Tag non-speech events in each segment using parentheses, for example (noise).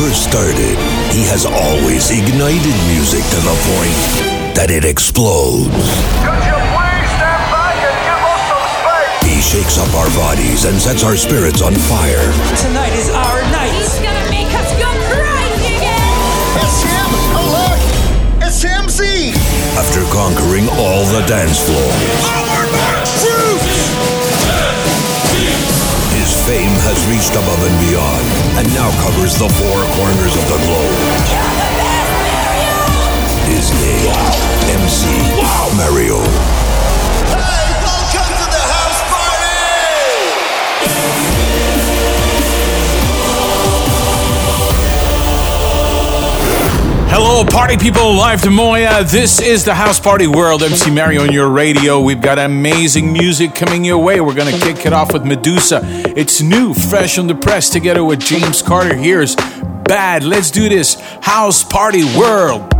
first started, he has always ignited music to the point that it explodes. He shakes up our bodies and sets our spirits on fire. Tonight is our night. He's gonna make us go crazy again. It's him! Oh look! It's him Z! After conquering all the dance floors, his fame has reached above and beyond and now covers the four corners of the globe. His name, MC Mario. Hello, party people, live to Moya. This is the House Party World. MC Mario on your radio. We've got amazing music coming your way. We're gonna kick it off with Meduza. It's new, fresh on the press, together with James Carter. Here's Bad. Let's do this. House Party World.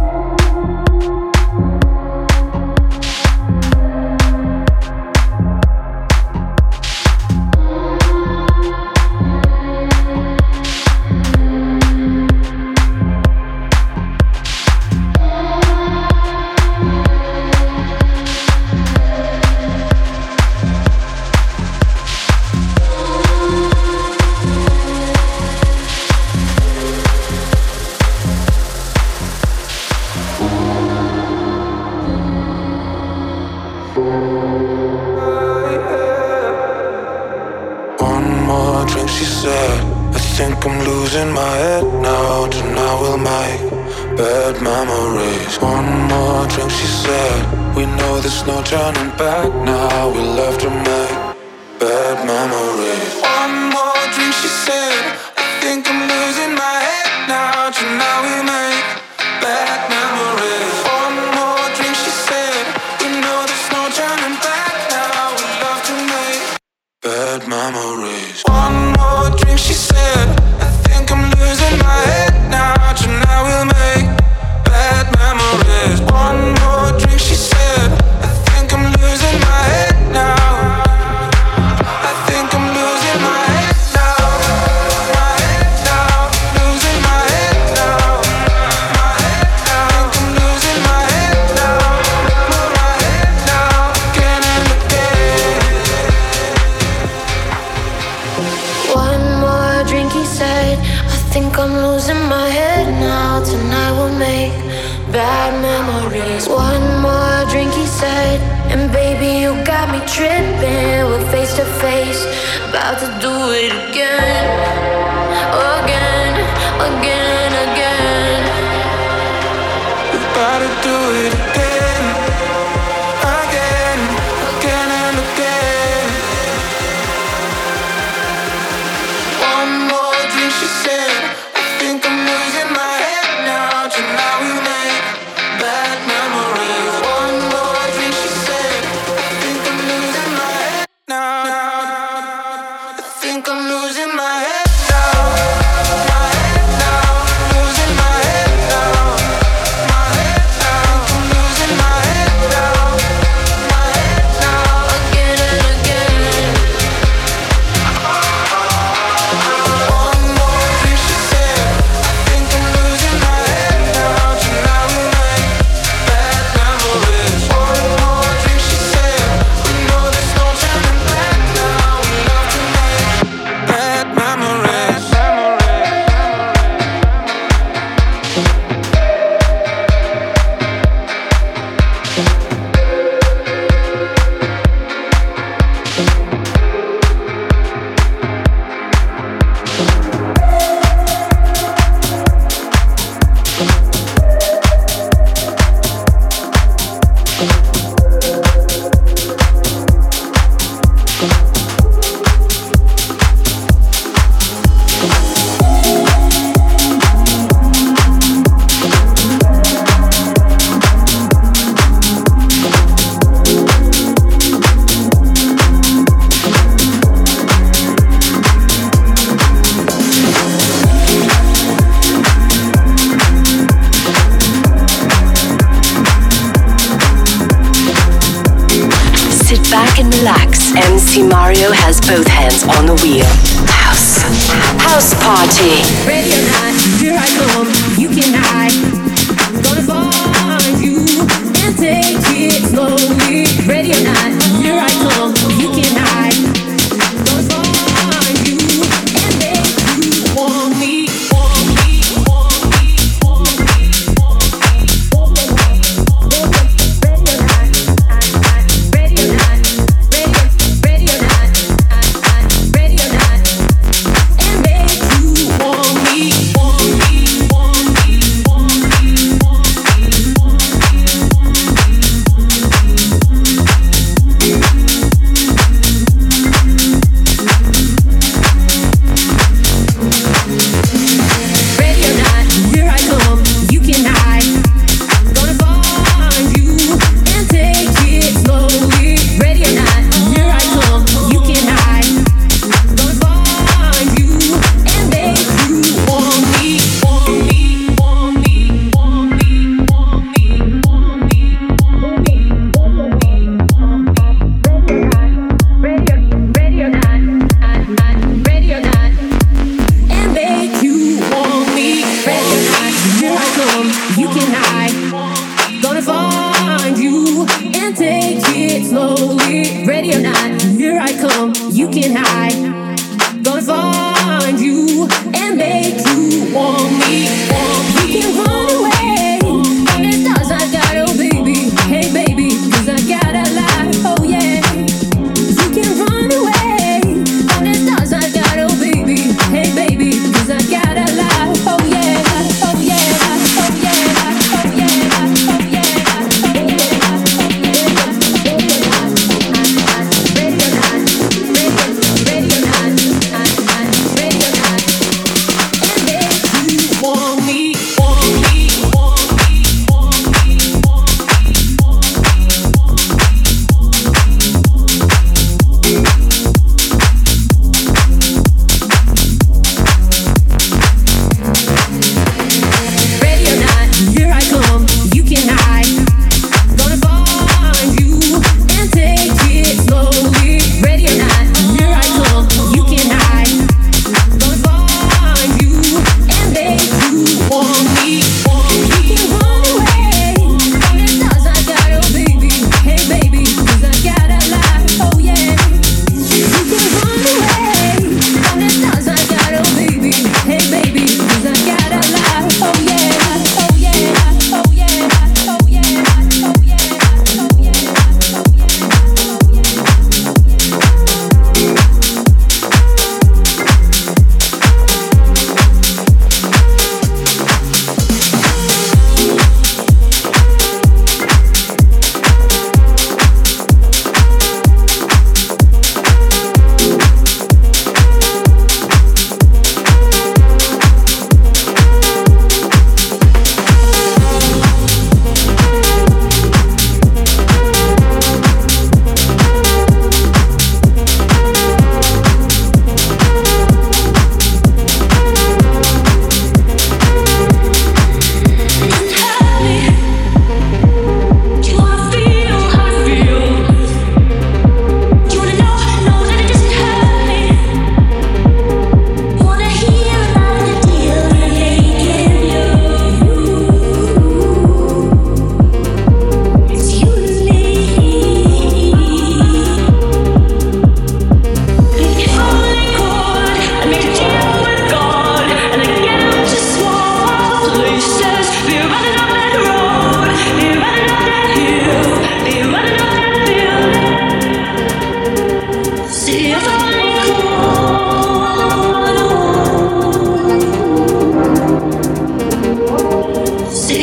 Memories. One more drink, she said. We know there's no turning back now. We love to make bad memories. One more drink, she said. I think I'm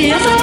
Never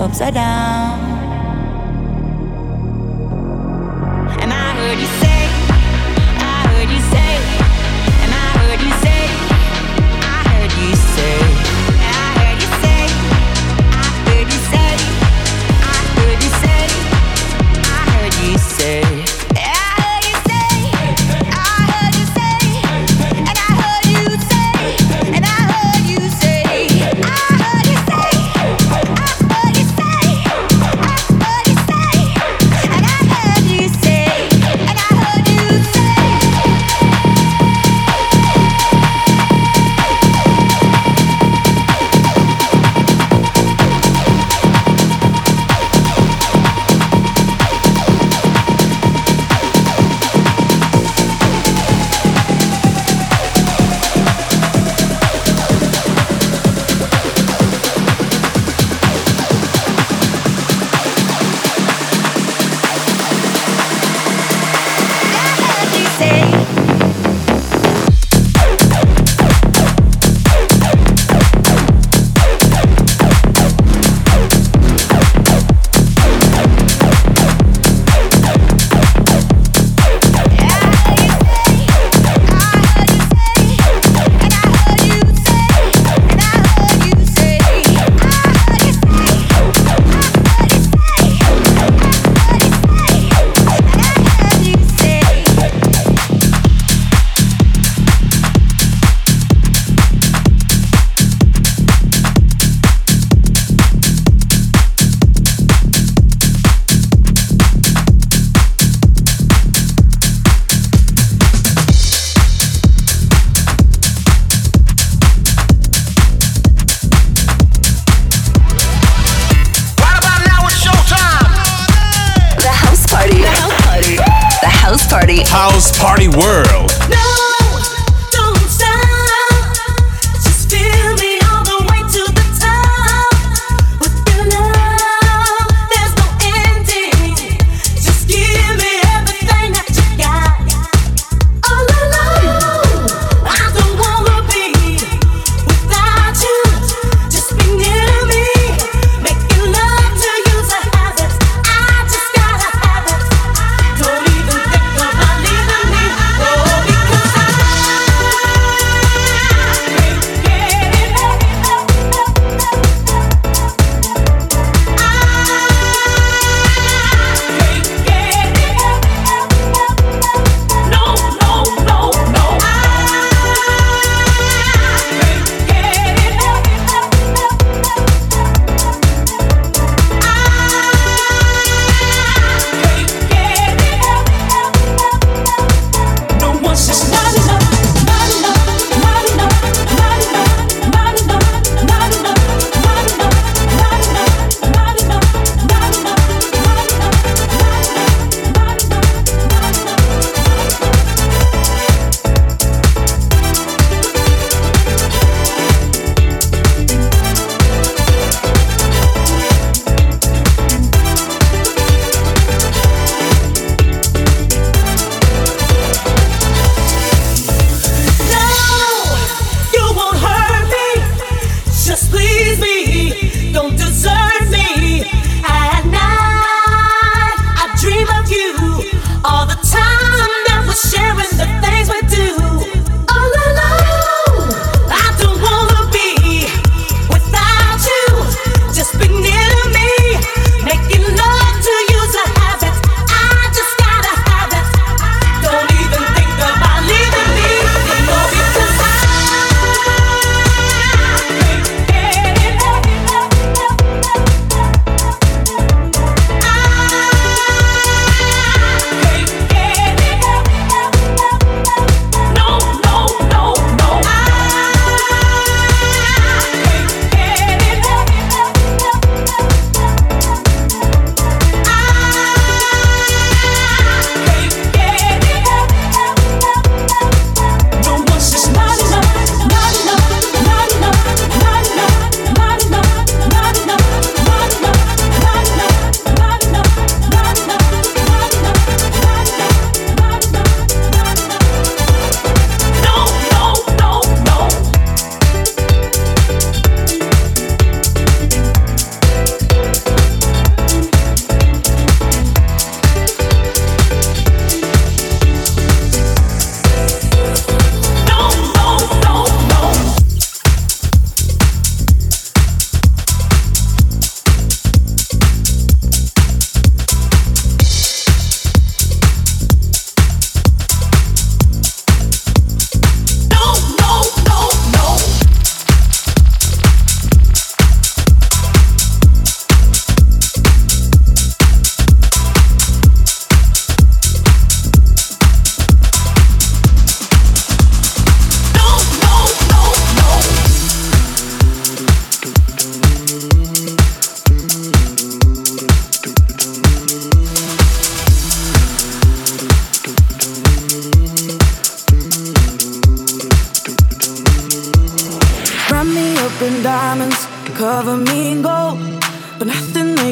upside down. house party world.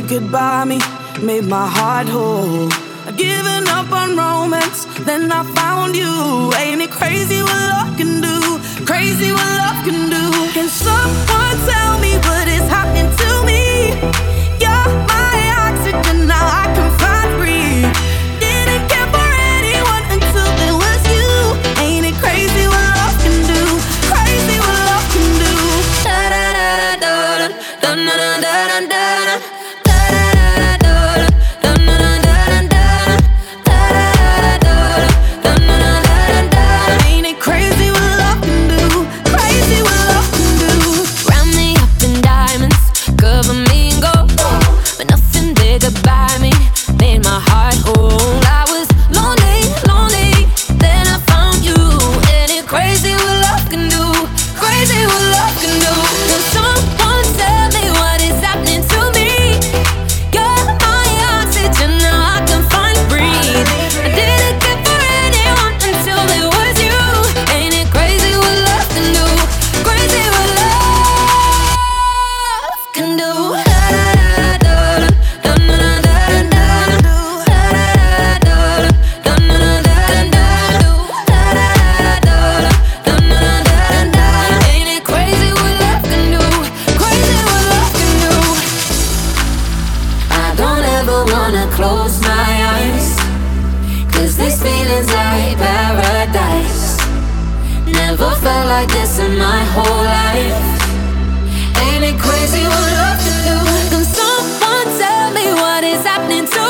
could buy me, made my heart whole. I'd given up on romance, then I found you. Ain't it crazy what love can do? Crazy what love can do. Can someone tell me what is happening to me? wanna close my eyes. Cause this feeling's like paradise. Never felt like this in my whole life. Ain't it crazy what love can do? Can someone tell me what is happening to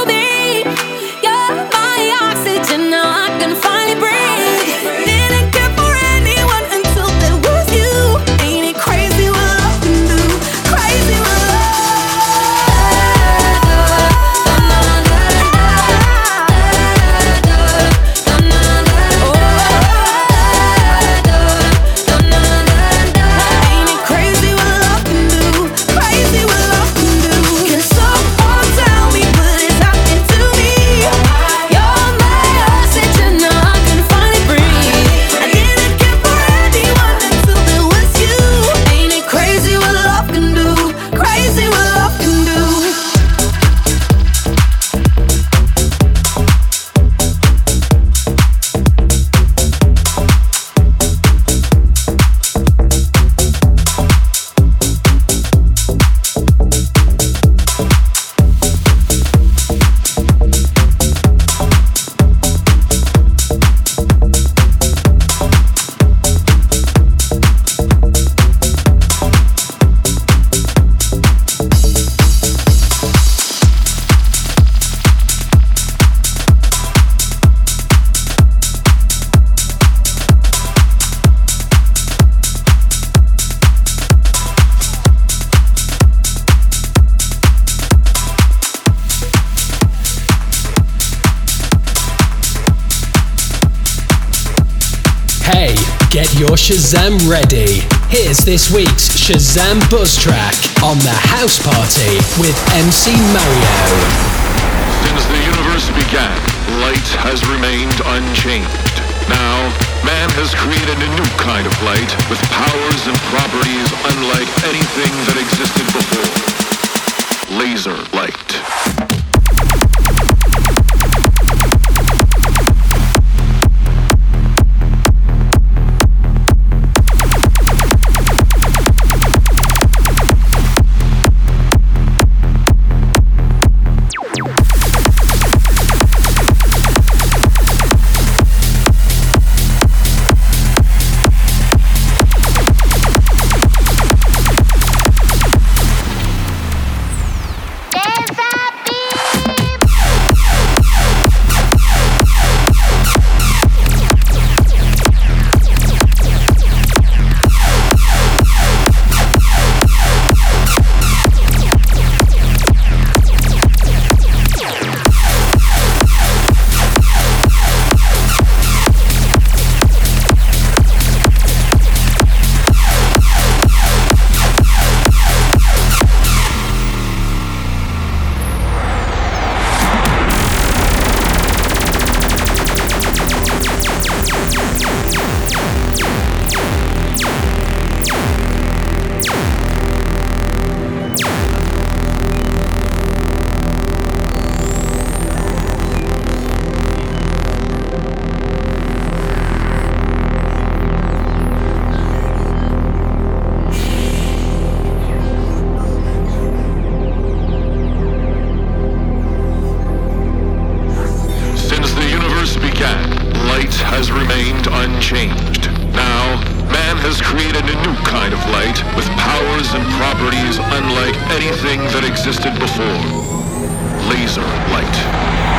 Shazam ready. Here's this week's Shazam buzz track on the house party with MC Mario. Since the universe began, light has remained unchanged. Now, man has created a new kind of light with powers and properties unlike anything that existed before. Laser light. Unchanged. Now, man has created a new kind of light with powers and properties unlike anything that existed before. Laser light.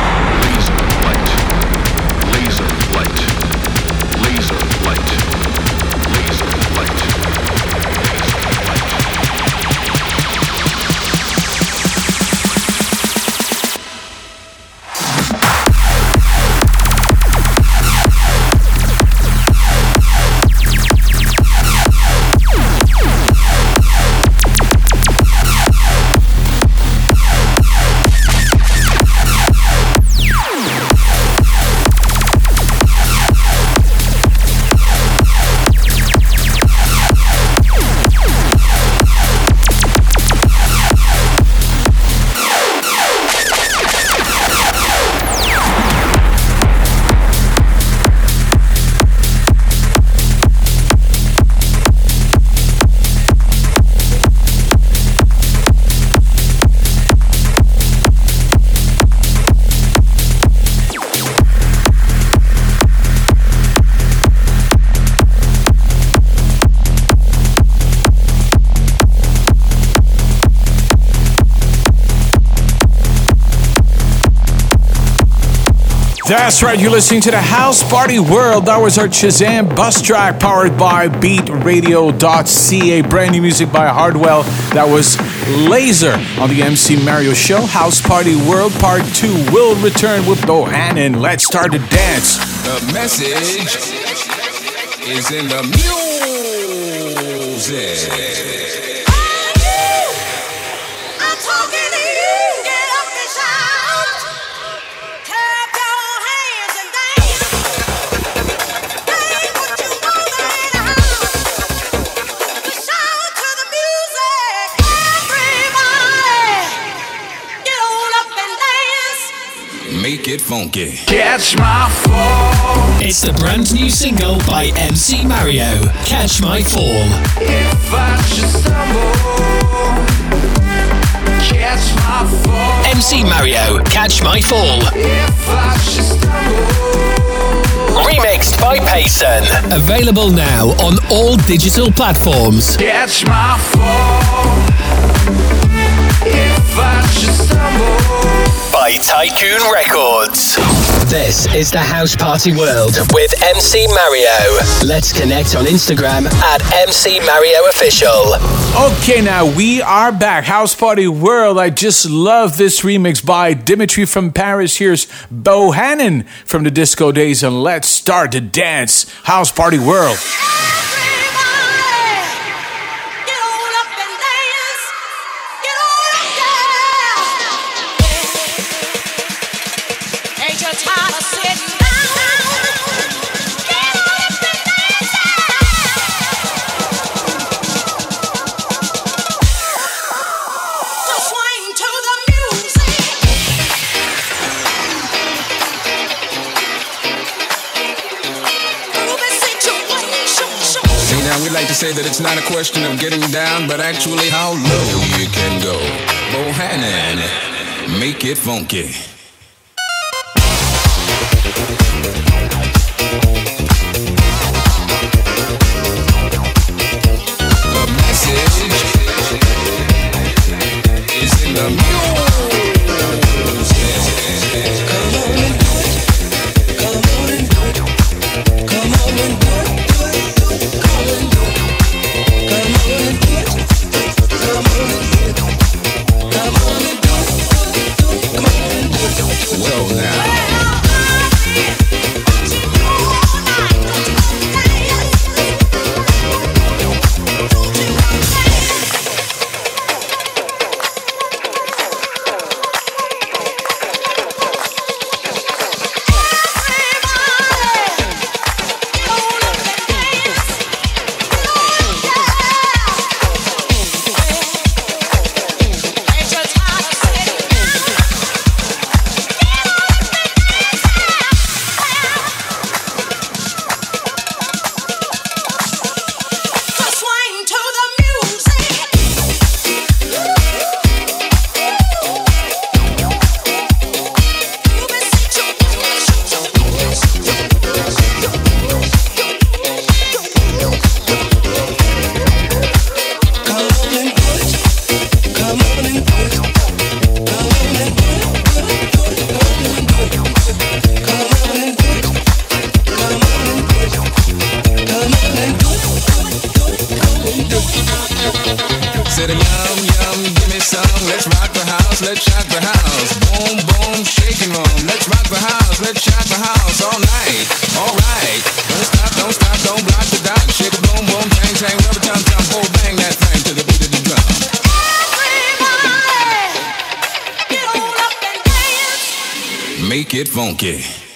That's right, you're listening to the House Party World. That was our Shazam buzz track powered by BeatRadio.ca. Brand new music by Hardwell. That was Laser on the MC Mario Show. House Party World Part 2 will return with Bohannon. Let's start the dance. The message is in the music. Make it funky. Catch my fall. It's the brand new single by MC Mario. Catch my fall. If I should stumble, catch my fall. MC Mario, Catch My Fall. If I should stumble, Remixed by Payson. Available now on all digital platforms. catch my fall. By Tycoon Records. This is the House Party World with MC Mario. Let's connect on Instagram at MC Mario Official. Okay, now we are back. House Party World. I just love this remix by Dimitri from Paris. Here's Bohannon from the disco days, and let's start the dance. House Party World. It's not a question of getting down, but actually how low you can go. Bohannon, make it funky. It funky.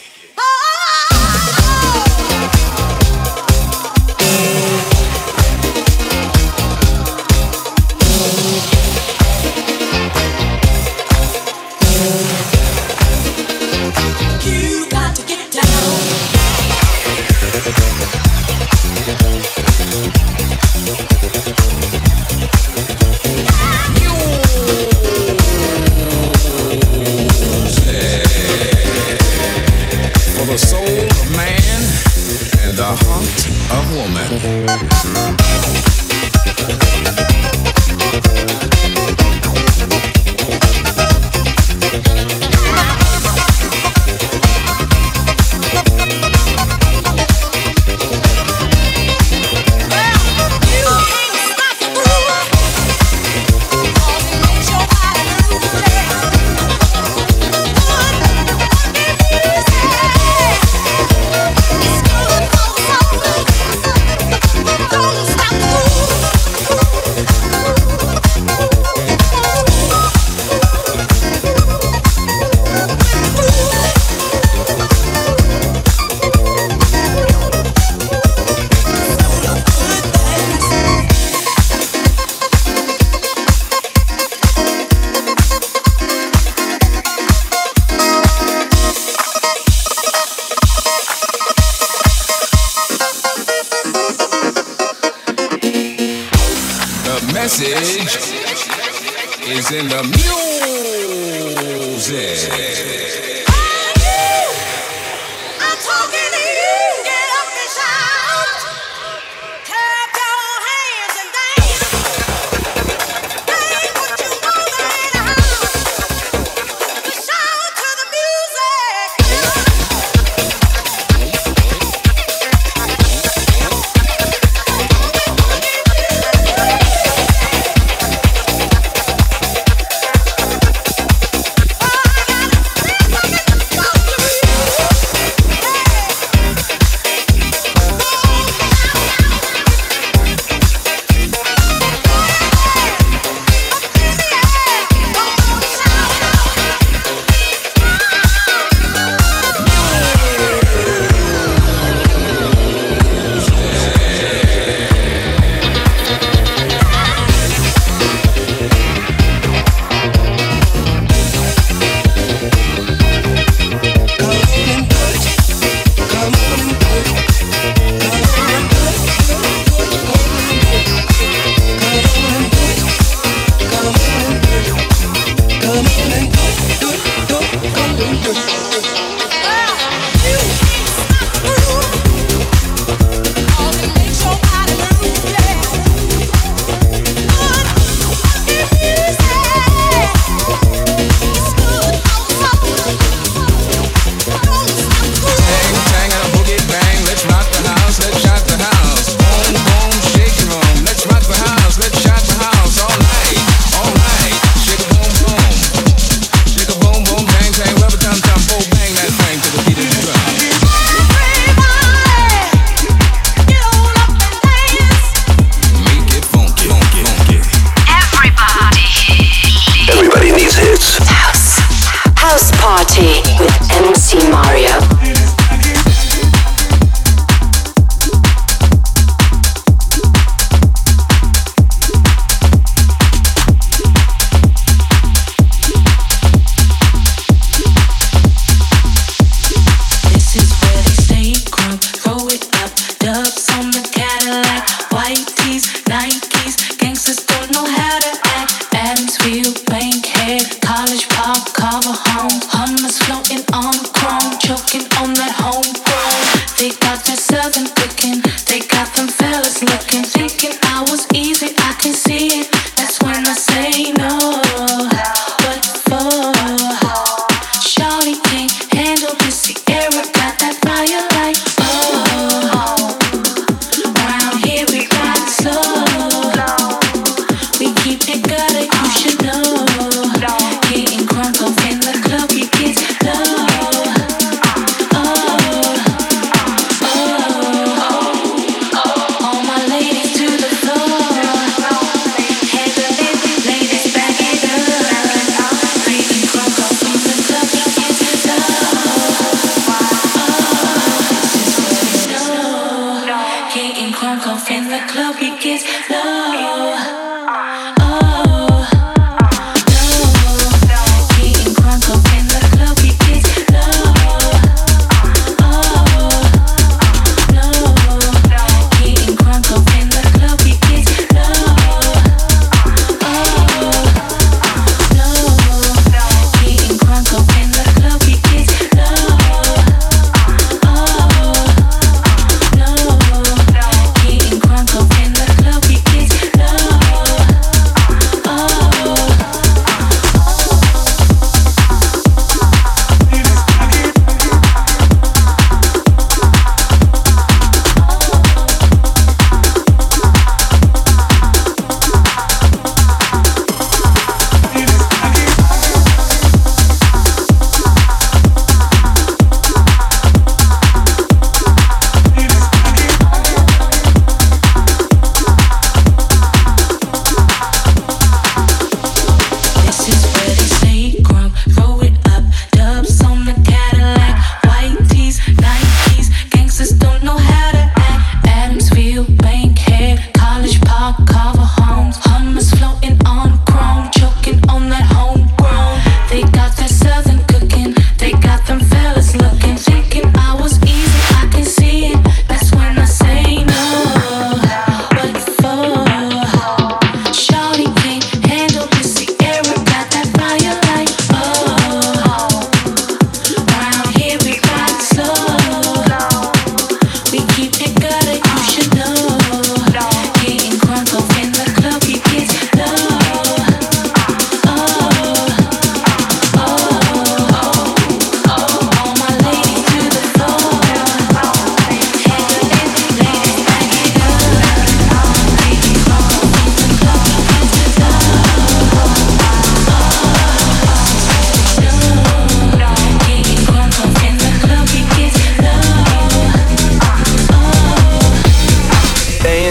Music.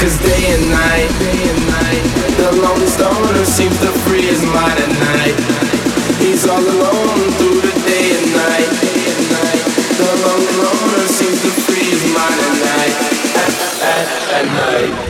Cause day and night, day and night, the lonely stoner seems to free his mind at night. He's all alone through the day and night, day and night. The lonely loner seems to free his mind at night, at, at, at night.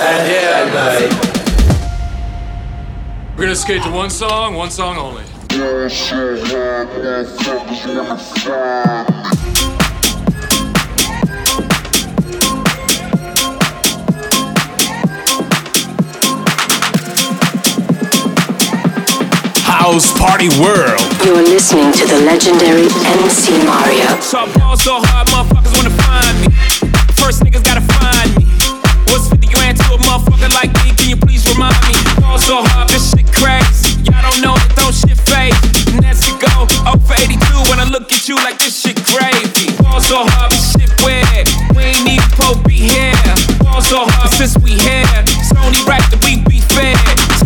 at, at, at night. We're gonna skate to one song, one song only. House Party World. You're listening to the legendary MC Mario. So I ball so hard, motherfuckers wanna find me. First niggas gotta find me. What's 50 grand to a motherfucker like me? Can you please remind me? Ball so hard, this shit crazy. Y'all don't know that don't shit fade. And that's it go. 0 for 82 when I look at you like this shit gravy. Ball so hard, this shit weird. We ain't even supposed be here. Ball so hard since we here. It's only right that we be fair.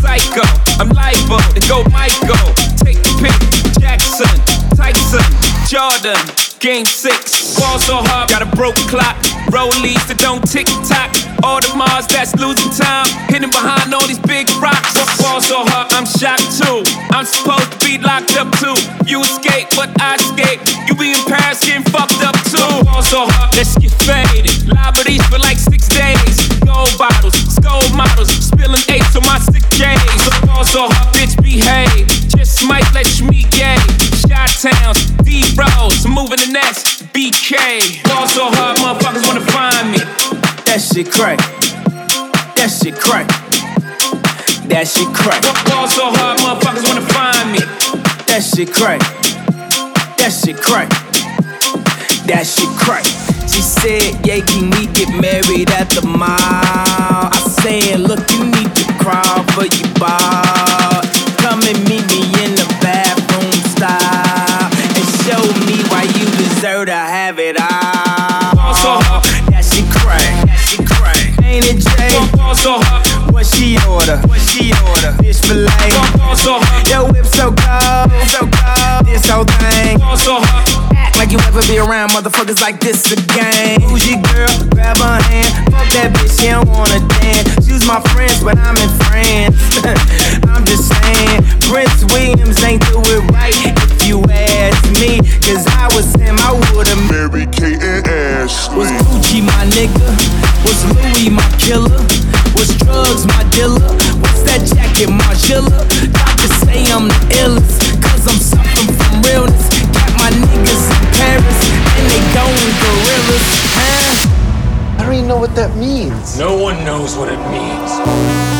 Psycho, I'm liable to go Michael. Take the pick. Jordan. Game six, ball so hard, got a broke clock. Rollies that don't tick tock. Audemars that's losing time, hidden behind all these big rocks. Ball so hard, I'm shocked too. I'm supposed to be locked up too. You escape, but I escape. You be in Paris getting fucked up too. Ball so hard, let's get faded. Liberties for like six days. Gold bottles, gold models, spilling eights on my sick days. Ball so hard, bitch behave. Just might let meet gay. Shot towns, moving the next BK. Ball so hard, motherfuckers wanna find me. That shit crack. That shit crack. That shit crack. Ball so hard, motherfuckers wanna find me. That shit crack. That shit crack. That shit crack. She said, Yeah, can we get married at the mall? I said, Look, you need to crawl for your ball. Come and meet deserve to have it all. Ball so hard, That shit crack. That shit crack. Ain't it Jay? ball so hard, What she order? What she order? Fish fillet. ball so hard, Your whip so cold, so cold. This whole thing. ball so hard. Act like you ever be around motherfuckers like this again. Your girl? Grab her hand. Fuck that bitch, she don't wanna dance. She's my friends, but I'm in France. (laughs) I'm just saying, Prince Williams ain't do it right. If you ask me, cause I was him, I would've Mary Kate and Ashley. Was Gucci my nigga? Was Louis my killer? Was drugs my dealer? What's that jacket, Margiela? Doctors say I'm the illest, cause I'm suffering from realness. Got my niggas in Paris, rivers. And I don't even know what that means. No one knows what it means.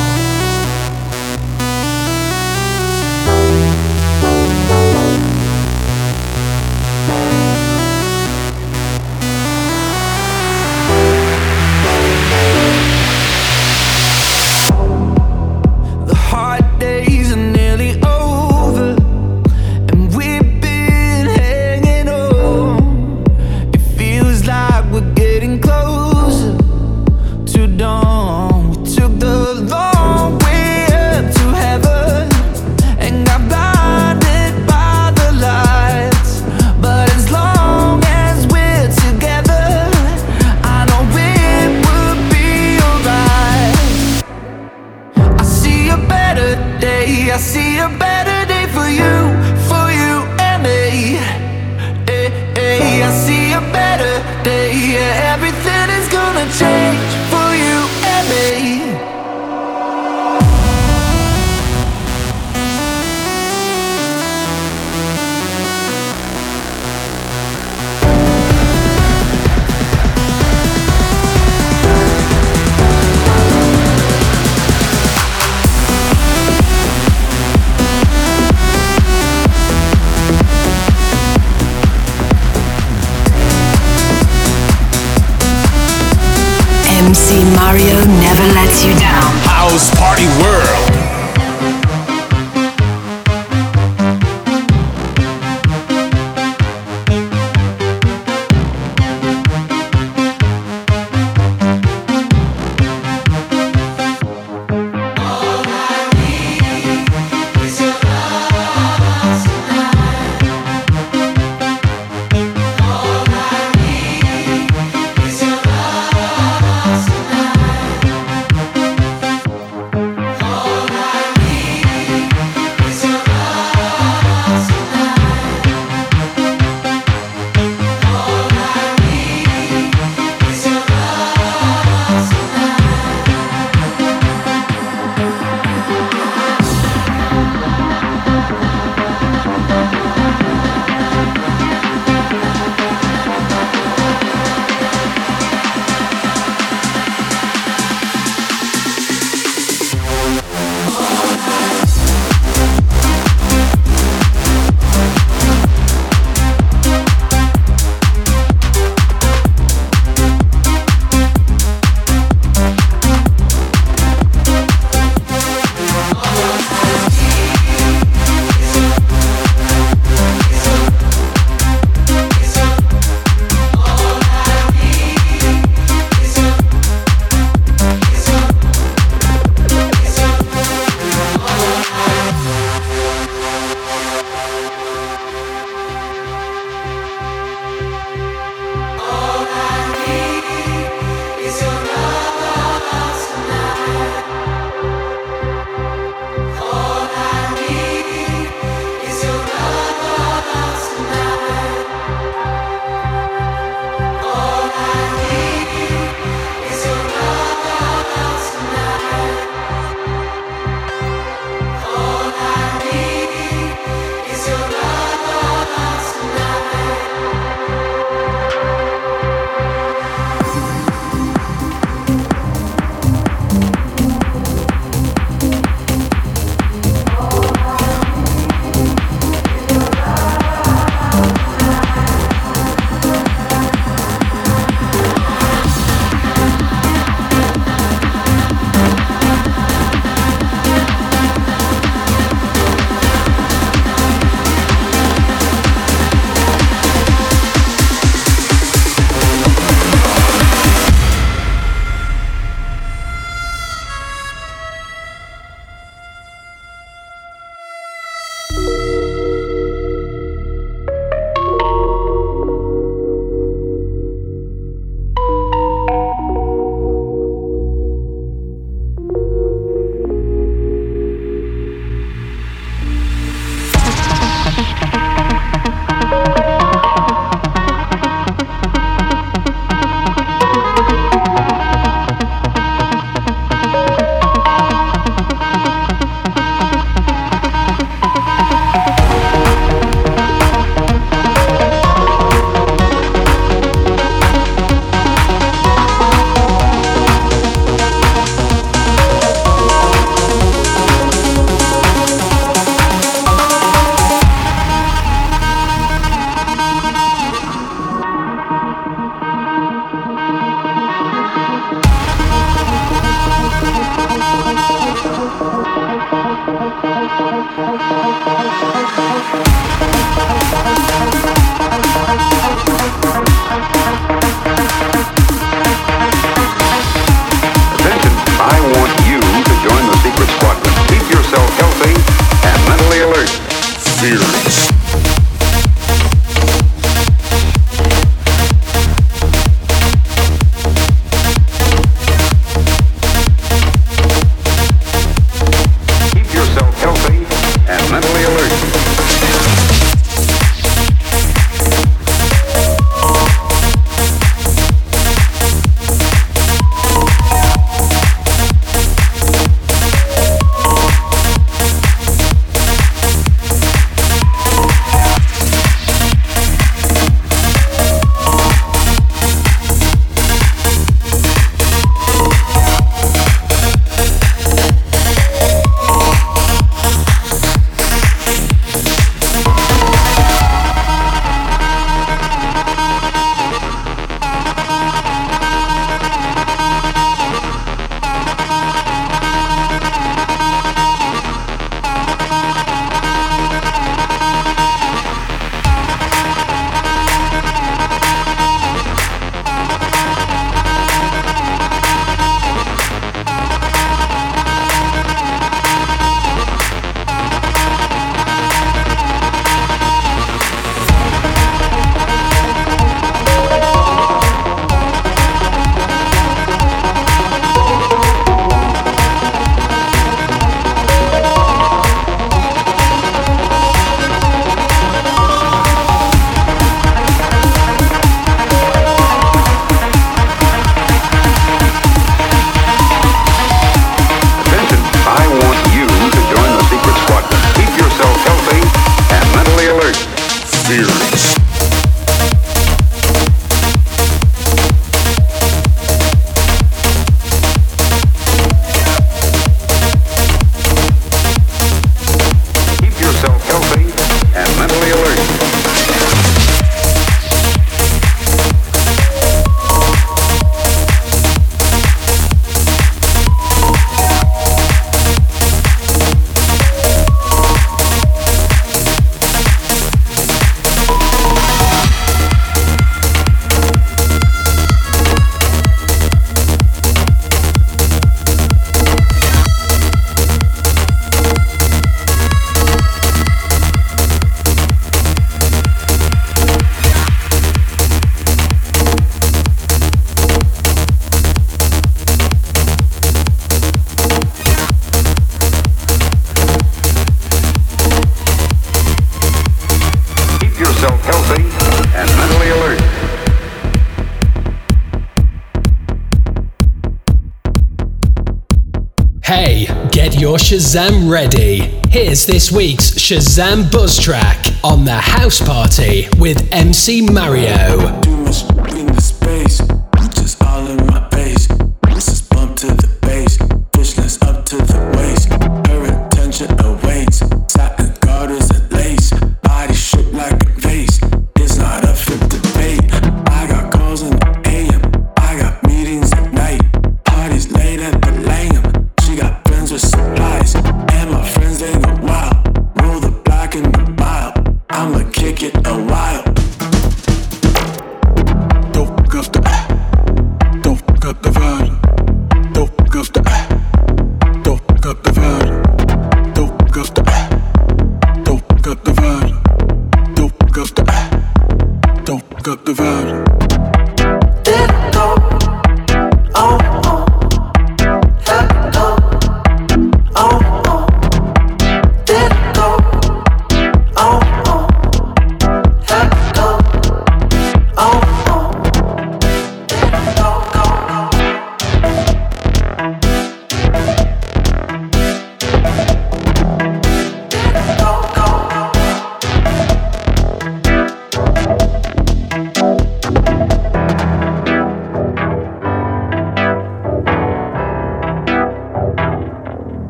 Shazam ready. Here's this week's Shazam buzz track on the house party with MC Mario.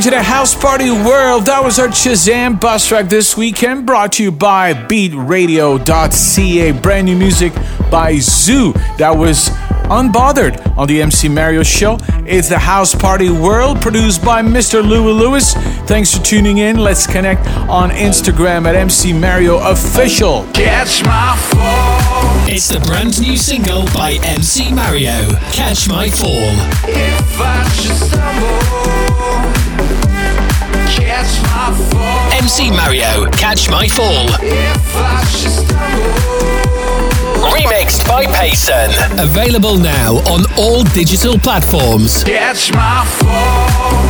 Listening to the House Party World. That was our Shazam buzz track this weekend, brought to you by BeatRadio.ca. Brand new music by Zoo. That was Unbothered on the MC Mario Show. It's the House Party World, produced by Mr. Louie Lewis. Thanks for tuning in. Let's connect on Instagram at MC Mario Official. Catch my fall. It's the brand new single by MC Mario, Catch My Fall. If I should stumble, MC Mario, Catch My Fall. If I should stumble, Remixed by Payson. Available now on all digital platforms. catch my fall.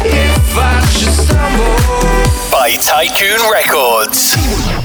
If I should stumble. By Tycoon Records.